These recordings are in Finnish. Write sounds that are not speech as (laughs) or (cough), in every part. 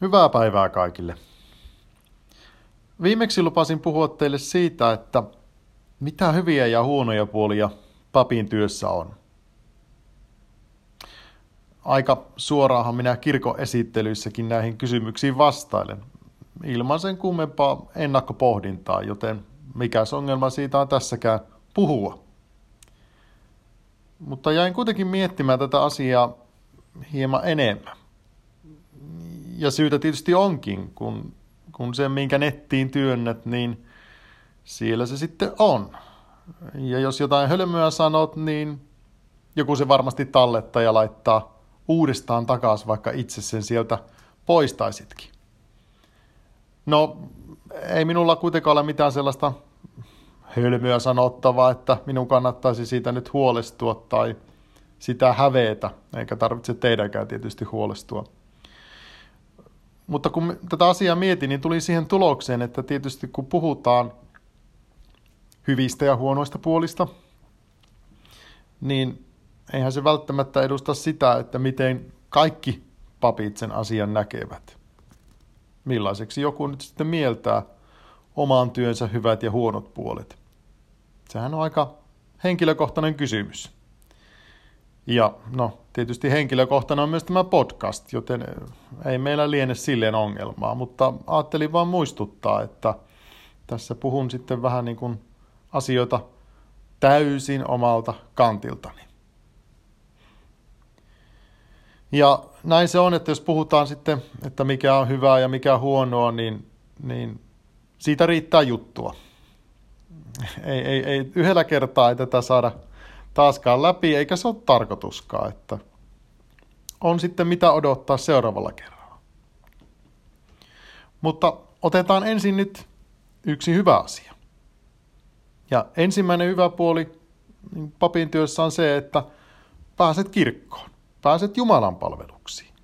Hyvää päivää kaikille. Viimeksi lupasin puhua teille siitä, että mitä hyviä ja huonoja puolia papin työssä on. Aika suoraanhan minä kirkon esittelyissäkin näihin kysymyksiin vastailen, ilman sen kummempaa ennakkopohdintaa, joten mikä ongelma siitä on tässäkään puhua. Mutta jäin kuitenkin miettimään tätä asiaa hieman enemmän ja syytä tietysti onkin, kun, kun se, minkä nettiin työnnät, niin siellä se sitten on. Ja jos jotain hölmöä sanot, niin joku se varmasti tallettaa ja laittaa uudestaan takaisin, vaikka itse sen sieltä poistaisitkin. No, ei minulla kuitenkaan ole mitään sellaista hölmöä sanottavaa, että minun kannattaisi siitä nyt huolestua tai sitä hävetä, eikä tarvitse teidänkään tietysti huolestua. Mutta kun tätä asiaa mietin, niin tuli siihen tulokseen, että tietysti kun puhutaan hyvistä ja huonoista puolista, niin eihän se välttämättä edusta sitä, että miten kaikki papit sen asian näkevät. Millaiseksi joku nyt sitten mieltää omaan työnsä hyvät ja huonot puolet. Sehän on aika henkilökohtainen kysymys. Ja no, tietysti henkilökohtana on myös tämä podcast, joten ei meillä liene silleen ongelmaa, mutta ajattelin vaan muistuttaa, että tässä puhun sitten vähän niin kuin asioita täysin omalta kantiltani. Ja näin se on, että jos puhutaan sitten, että mikä on hyvää ja mikä on huonoa, niin, niin siitä riittää juttua. Ei, ei, ei yhdellä kertaa ei tätä saada taaskaan läpi, eikä se ole tarkoituskaan, että on sitten mitä odottaa seuraavalla kerralla. Mutta otetaan ensin nyt yksi hyvä asia. Ja ensimmäinen hyvä puoli niin papin työssä on se, että pääset kirkkoon, pääset Jumalan palveluksiin.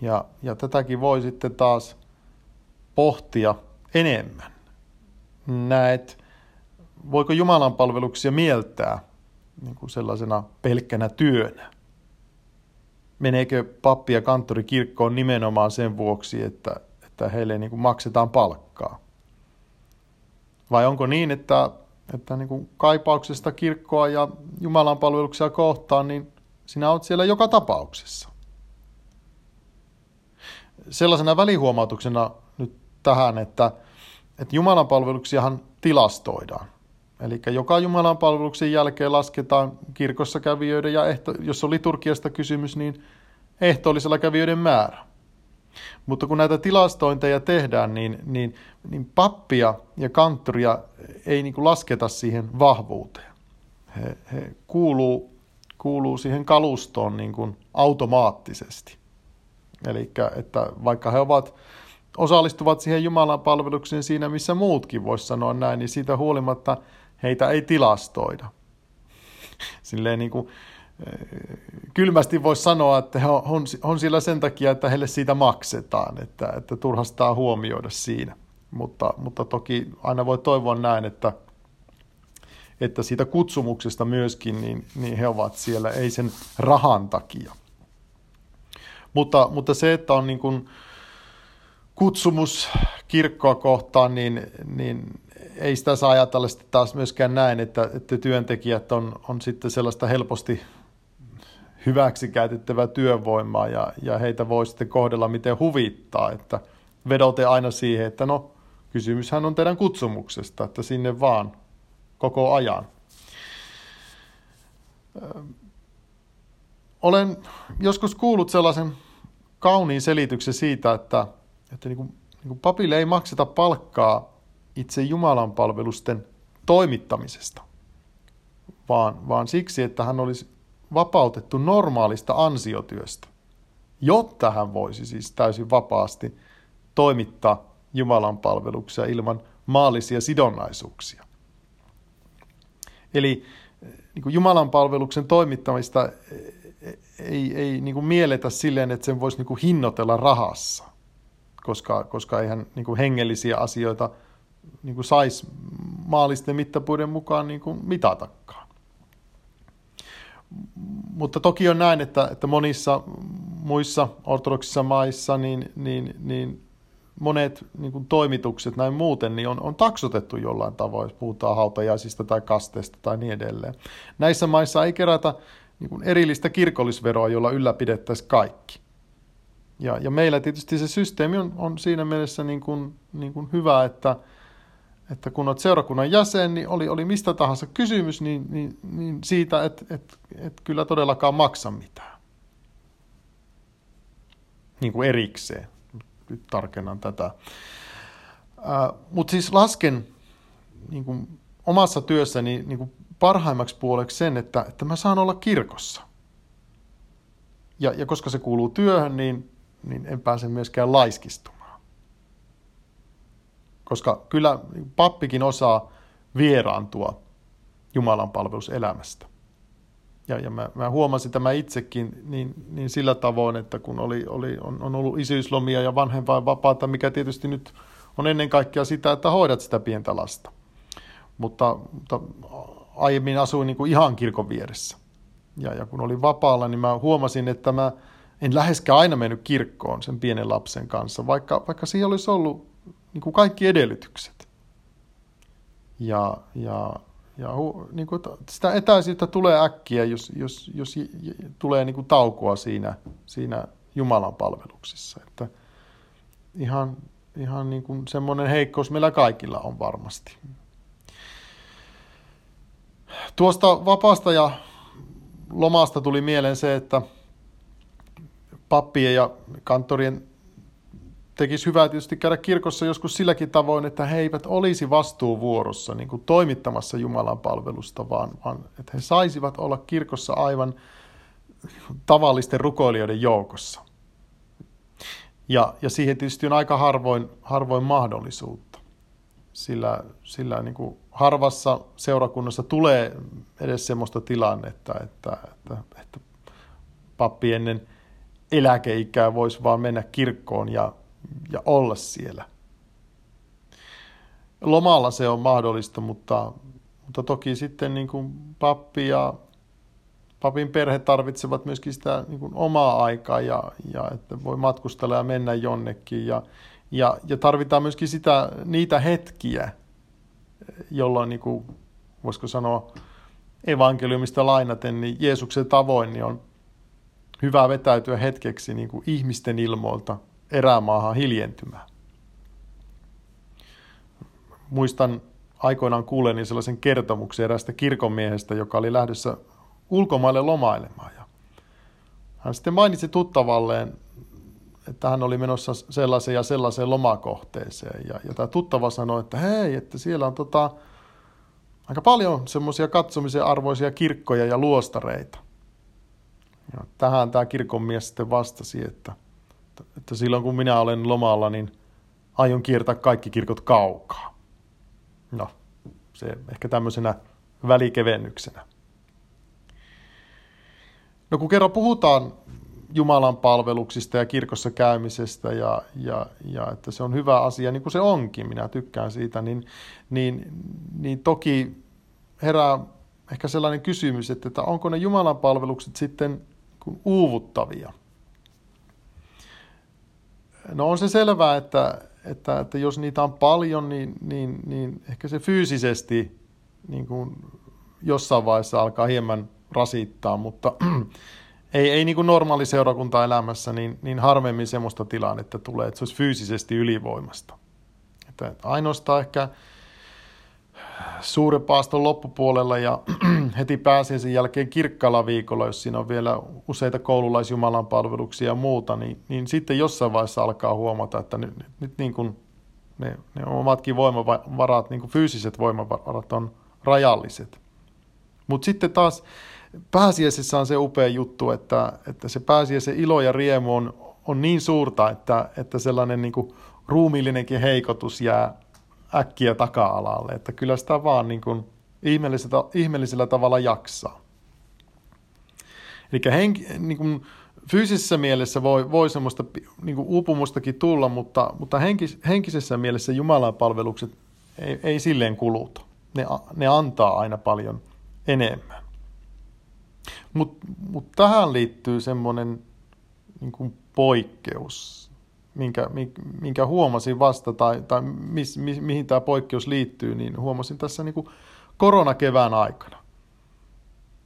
Ja, ja tätäkin voi sitten taas pohtia enemmän. Näet voiko Jumalan palveluksia mieltää niin kuin sellaisena pelkkänä työnä? Meneekö pappi ja kanttori kirkkoon nimenomaan sen vuoksi, että, että heille niin kuin maksetaan palkkaa? Vai onko niin, että, että niin kuin kaipauksesta kirkkoa ja Jumalan palveluksia kohtaan, niin sinä olet siellä joka tapauksessa? Sellaisena välihuomautuksena nyt tähän, että, että Jumalan palveluksiahan tilastoidaan. Eli joka Jumalan palveluksen jälkeen lasketaan kirkossa kävijöiden ja ehto, jos on liturgiasta kysymys, niin ehtoollisella kävijöiden määrä. Mutta kun näitä tilastointeja tehdään, niin, niin, niin pappia ja kanttoria ei niin kuin lasketa siihen vahvuuteen. He, he kuuluu, kuuluu siihen kalustoon niin kuin automaattisesti. Eli että vaikka he ovat osallistuvat siihen Jumalan palvelukseen siinä, missä muutkin voisi sanoa näin, niin siitä huolimatta – heitä ei tilastoida. Silleen niin kuin, eh, kylmästi voisi sanoa, että he on, on siellä sen takia, että heille siitä maksetaan, että, että turhastaa huomioida siinä. Mutta, mutta toki aina voi toivoa näin, että, että siitä kutsumuksesta myöskin, niin, niin he ovat siellä, ei sen rahan takia. Mutta, mutta se, että on niin kuin kutsumus kirkkoa kohtaan, niin, niin ei sitä saa ajatella sitten taas myöskään näin, että, että työntekijät on, on sitten sellaista helposti hyväksi käytettävää työvoimaa ja, ja heitä voi sitten kohdella miten huvittaa, että vedote aina siihen, että no kysymyshän on teidän kutsumuksesta, että sinne vaan koko ajan. Olen joskus kuullut sellaisen kauniin selityksen siitä, että, että niin kuin, niin kuin papille ei makseta palkkaa itse Jumalan palvelusten toimittamisesta, vaan, vaan siksi, että hän olisi vapautettu normaalista ansiotyöstä, jotta hän voisi siis täysin vapaasti toimittaa Jumalan palveluksia ilman maallisia sidonnaisuuksia. Eli niin kuin Jumalan palveluksen toimittamista ei, ei niin kuin mielletä silleen, että sen voisi niin kuin hinnoitella rahassa, koska, koska eihän niin kuin hengellisiä asioita – niin kuin saisi maallisten mittapuiden mukaan niin kuin mitatakaan. Mutta toki on näin, että, että monissa, muissa ortodoksissa maissa, niin, niin, niin monet niin kuin toimitukset näin muuten niin on, on taksotettu jollain tavoin, jos puhutaan hautajaisista tai kasteesta tai niin edelleen. Näissä maissa ei kerätä niin kuin erillistä kirkollisveroa, jolla ylläpidettäisiin kaikki. Ja, ja meillä tietysti se systeemi on, on siinä mielessä niin kuin, niin kuin hyvä, että, että kun olet seurakunnan jäsen, niin oli, oli mistä tahansa kysymys, niin, niin, niin siitä, että et, et kyllä todellakaan maksa mitään. Niin kuin erikseen. Nyt tarkennan tätä. Mutta siis lasken niin kuin omassa työssäni niin kuin parhaimmaksi puoleksi sen, että, että mä saan olla kirkossa. Ja, ja koska se kuuluu työhön, niin, niin en pääse myöskään laiskistumaan. Koska kyllä pappikin osaa vieraantua Jumalan palveluselämästä. Ja, ja mä, mä huomasin tämä itsekin niin, niin sillä tavoin, että kun oli, oli, on, on ollut isyyslomia ja vanhempainvapaata, mikä tietysti nyt on ennen kaikkea sitä, että hoidat sitä pientä lasta. Mutta, mutta aiemmin asuin niin kuin ihan kirkon vieressä. Ja, ja kun olin vapaalla, niin mä huomasin, että mä en läheskään aina mennyt kirkkoon sen pienen lapsen kanssa, vaikka, vaikka siihen olisi ollut niin kuin kaikki edellytykset. Ja, ja, ja niin kuin, sitä etäisyyttä tulee äkkiä, jos, jos, jos tulee niin kuin taukoa siinä, siinä Jumalan palveluksessa. Että ihan, ihan niin kuin semmoinen heikkous meillä kaikilla on varmasti. Tuosta vapaasta ja lomasta tuli mieleen se, että pappien ja kanttorien tekisi hyvää tietysti käydä kirkossa joskus silläkin tavoin, että he eivät olisi vastuuvuorossa niin kuin toimittamassa Jumalan palvelusta, vaan, vaan että he saisivat olla kirkossa aivan tavallisten rukoilijoiden joukossa. Ja, ja siihen tietysti on aika harvoin, harvoin mahdollisuutta, sillä, sillä niin kuin harvassa seurakunnassa tulee edes sellaista tilannetta, että, että, että pappi ennen eläkeikää voisi vaan mennä kirkkoon ja, ja olla siellä. Lomalla se on mahdollista, mutta, mutta toki sitten niin kuin pappi ja papin perhe tarvitsevat myöskin sitä niin kuin omaa aikaa ja, ja että voi matkustella ja mennä jonnekin. Ja, ja, ja tarvitaan myöskin sitä, niitä hetkiä, jolloin niin kuin, voisiko sanoa evankeliumista lainaten, niin Jeesuksen tavoin niin on hyvä vetäytyä hetkeksi niin kuin ihmisten ilmoilta erämaahan hiljentymään. Muistan aikoinaan kuuleeni sellaisen kertomuksen erästä kirkonmiehestä, joka oli lähdössä ulkomaille lomailemaan. Ja hän sitten mainitsi tuttavalleen, että hän oli menossa sellaiseen ja sellaiseen lomakohteeseen. Ja, ja tämä tuttava sanoi, että hei, että siellä on tota, aika paljon semmoisia katsomisen arvoisia kirkkoja ja luostareita. Ja tähän tämä kirkonmies sitten vastasi, että, että silloin kun minä olen lomalla, niin aion kiertää kaikki kirkot kaukaa. No, se ehkä tämmöisenä välikevennyksenä. No kun kerran puhutaan Jumalan palveluksista ja kirkossa käymisestä ja, ja, ja että se on hyvä asia, niin kuin se onkin, minä tykkään siitä, niin, niin, niin toki herää ehkä sellainen kysymys, että, että onko ne Jumalan palvelukset sitten uuvuttavia. No on se selvää, että, että, että jos niitä on paljon, niin, niin, niin ehkä se fyysisesti niin kuin jossain vaiheessa alkaa hieman rasittaa, mutta (clears throat) ei, ei niin kuin normaali seurakuntaelämässä niin, niin harvemmin semmoista tilannetta tulee, että se olisi fyysisesti ylivoimasta. Että ainoastaan ehkä suuren paaston loppupuolella ja (clears throat) heti pääsiäisen jälkeen kirkkaalla viikolla, jos siinä on vielä useita koululaisjumalan palveluksia ja muuta, niin, niin sitten jossain vaiheessa alkaa huomata, että nyt, nyt, nyt niin kuin ne, ne omatkin voimavarat, niin kuin fyysiset voimavarat on rajalliset. Mutta sitten taas pääsiäisessä on se upea juttu, että, että se pääsiäisen ilo ja riemu on, on niin suurta, että, että sellainen niin kuin ruumiillinenkin heikotus jää äkkiä taka-alalle. Että kyllä sitä vaan niin kuin ihmeellisellä, ihmeellisellä tavalla jaksaa. Eli henki, niin kuin fyysisessä mielessä voi, voi semmoista niin kuin uupumustakin tulla, mutta, mutta henkis, henkisessä mielessä Jumalan palvelukset ei, ei silleen kuluta. Ne, ne antaa aina paljon enemmän. Mutta mut tähän liittyy semmoinen niin poikkeus, minkä, minkä huomasin vasta, tai, tai mis, mi, mihin tämä poikkeus liittyy, niin huomasin tässä niin kuin koronakevään aikana,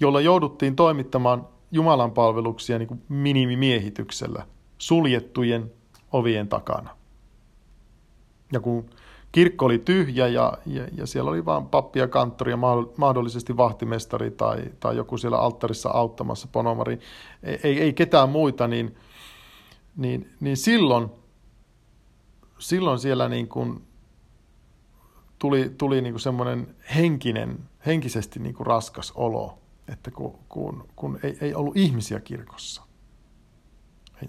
jolla jouduttiin toimittamaan Jumalan palveluksia niin kuin minimimiehityksellä suljettujen ovien takana. Ja kun kirkko oli tyhjä ja, ja, ja siellä oli vain pappi ja kanttori ja mahdollisesti vahtimestari tai, tai joku siellä alttarissa auttamassa ponomari, ei, ei ketään muita, niin, niin, niin silloin, silloin siellä niin kuin tuli, tuli niin kuin semmoinen henkinen, henkisesti niin kuin raskas olo, että kun, kun, kun ei, ei ollut ihmisiä kirkossa.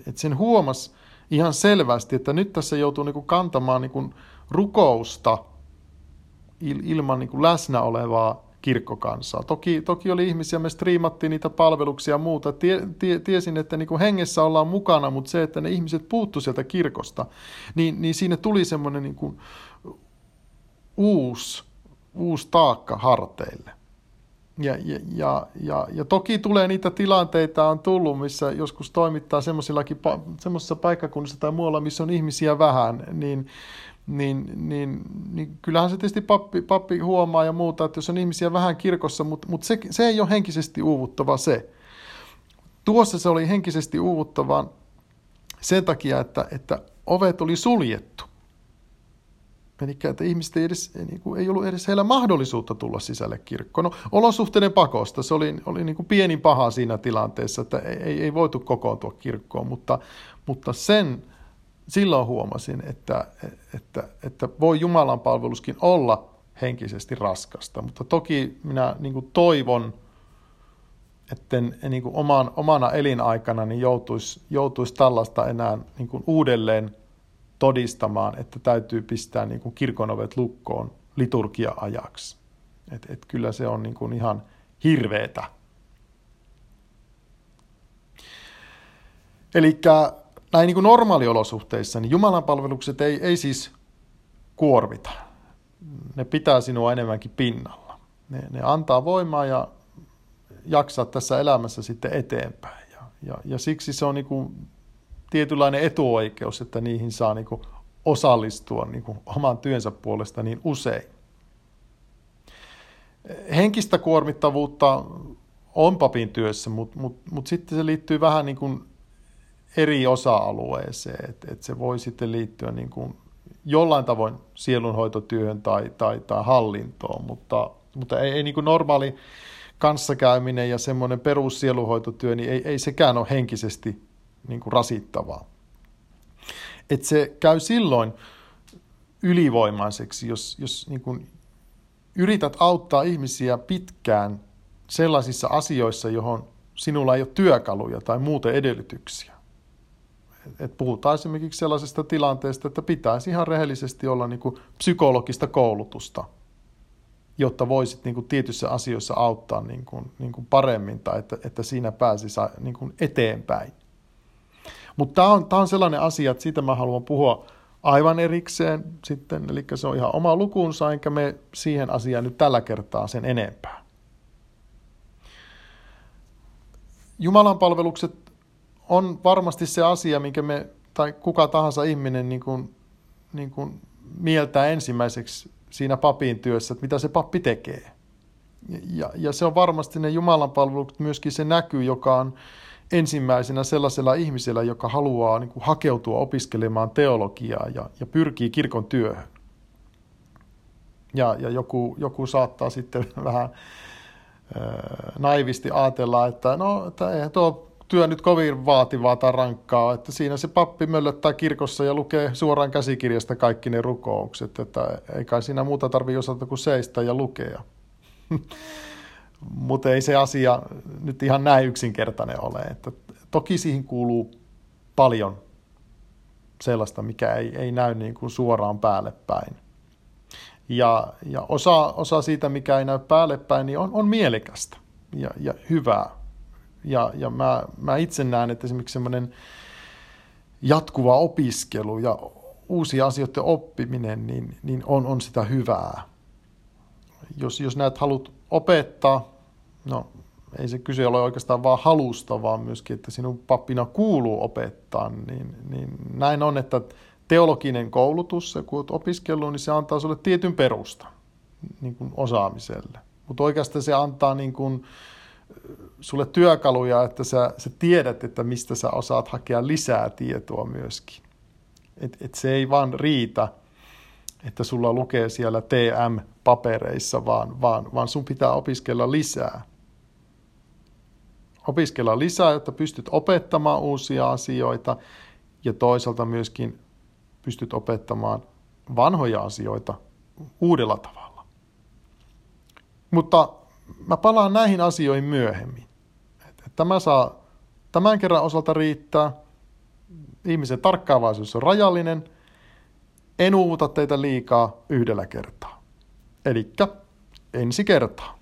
Et sen huomas ihan selvästi, että nyt tässä joutuu niin kuin kantamaan niin kuin rukousta ilman niin kuin läsnä olevaa kirkkokansaa. Toki, toki oli ihmisiä, me striimattiin niitä palveluksia ja muuta. Tie, tie, tiesin, että niin kuin hengessä ollaan mukana, mutta se, että ne ihmiset puuttu sieltä kirkosta, niin, niin siinä tuli semmoinen niin kuin uusi, uusi taakka harteille. Ja, ja, ja, ja, ja toki tulee niitä tilanteita, on tullut, missä joskus toimittaa semmoisissa paikkakunnissa tai muualla, missä on ihmisiä vähän, niin, niin, niin, niin kyllähän se tietysti pappi, pappi huomaa ja muuta, että jos on ihmisiä vähän kirkossa, mutta, mutta se, se ei ole henkisesti uuvuttava se. Tuossa se oli henkisesti uuvuttava sen takia, että, että ovet oli suljettu. Eli että ihmiset ei, edes, niin kuin, ei ollut edes heillä mahdollisuutta tulla sisälle kirkkoon. No, olosuhteiden pakosta, se oli, oli niin kuin pienin paha siinä tilanteessa, että ei, ei voitu kokoontua kirkkoon, mutta, mutta sen silloin huomasin, että, että, että voi Jumalan palveluskin olla henkisesti raskasta, mutta toki minä niin kuin toivon, etten niin kuin oman, omana elinaikana niin joutuisi, joutuisi tällaista enää niin kuin uudelleen todistamaan, että täytyy pistää niin kuin kirkonovet lukkoon liturgia-ajaksi. Et, et kyllä se on niin kuin ihan hirveetä. Eli näin niin kuin normaaliolosuhteissa, niin Jumalan palvelukset ei, ei siis kuorvita. Ne pitää sinua enemmänkin pinnalla. Ne, ne antaa voimaa ja jaksaa tässä elämässä sitten eteenpäin. Ja, ja, ja siksi se on niin kuin tietynlainen etuoikeus, että niihin saa niin kuin osallistua niin kuin oman työnsä puolesta niin usein. Henkistä kuormittavuutta on papin työssä, mutta mut, mut sitten se liittyy vähän niin kuin eri osa-alueeseen, että et se voi sitten liittyä niin kuin jollain tavoin sielunhoitotyöhön tai, tai, tai hallintoon, mutta, mutta ei, ei niin kuin normaali kanssakäyminen ja semmoinen perussieluhoitotyö, niin ei, ei sekään ole henkisesti niin kuin rasittavaa. Et se käy silloin ylivoimaiseksi, jos, jos niin kuin yrität auttaa ihmisiä pitkään sellaisissa asioissa, johon sinulla ei ole työkaluja tai muuten edellytyksiä et puhutaan esimerkiksi sellaisesta tilanteesta, että pitäisi ihan rehellisesti olla niin kuin psykologista koulutusta, jotta voisit niin kuin tietyissä asioissa auttaa niin kuin, niin kuin paremmin tai että, että siinä pääsisi niin kuin eteenpäin. Mutta tämä on, on sellainen asia, että siitä mä haluan puhua aivan erikseen sitten, eli se on ihan oma lukunsa, enkä me siihen asiaan nyt tällä kertaa sen enempää. Jumalan palvelukset on varmasti se asia, minkä me, tai kuka tahansa ihminen niin kuin, niin kuin mieltää ensimmäiseksi siinä papin työssä, että mitä se pappi tekee. Ja, ja se on varmasti ne Jumalan palvelut myöskin se näkyy, joka on ensimmäisenä sellaisella ihmisellä, joka haluaa niin kuin hakeutua opiskelemaan teologiaa ja, ja pyrkii kirkon työhön. Ja, ja joku, joku saattaa sitten (laughs) vähän äh, naivisti ajatella, että no, että eihän tuo työ nyt kovin vaativaa tai rankkaa, että siinä se pappi möllöttää kirkossa ja lukee suoraan käsikirjasta kaikki ne rukoukset, että ei kai siinä muuta tarvitse osata kuin seistä ja lukea. (laughs) Mutta ei se asia nyt ihan näin yksinkertainen ole. Että toki siihen kuuluu paljon sellaista, mikä ei, ei näy niin kuin suoraan päälle päin. Ja, ja osa, osa siitä, mikä ei näy päälle päin, niin on, on mielekästä ja, ja hyvää. Ja, ja mä, mä itse näen, että esimerkiksi semmoinen jatkuva opiskelu ja uusia asioiden oppiminen, niin, niin on, on sitä hyvää. Jos, jos näet haluat opettaa, no ei se kyse ole oikeastaan vaan halusta, vaan myöskin, että sinun pappina kuuluu opettaa, niin, niin näin on, että teologinen koulutus, kun olet opiskellut, niin se antaa sulle tietyn perusta niin kuin osaamiselle. Mutta oikeastaan se antaa niin kuin, sulle työkaluja, että sä, sä tiedät, että mistä sä osaat hakea lisää tietoa myöskin. Et, et se ei vaan riitä, että sulla lukee siellä TM-papereissa, vaan, vaan, vaan sun pitää opiskella lisää. Opiskella lisää, jotta pystyt opettamaan uusia asioita ja toisaalta myöskin pystyt opettamaan vanhoja asioita uudella tavalla. Mutta mä palaan näihin asioihin myöhemmin. Tämä saa tämän kerran osalta riittää. Ihmisen tarkkaavaisuus on rajallinen. En uuvuta teitä liikaa yhdellä kertaa. Eli ensi kertaa.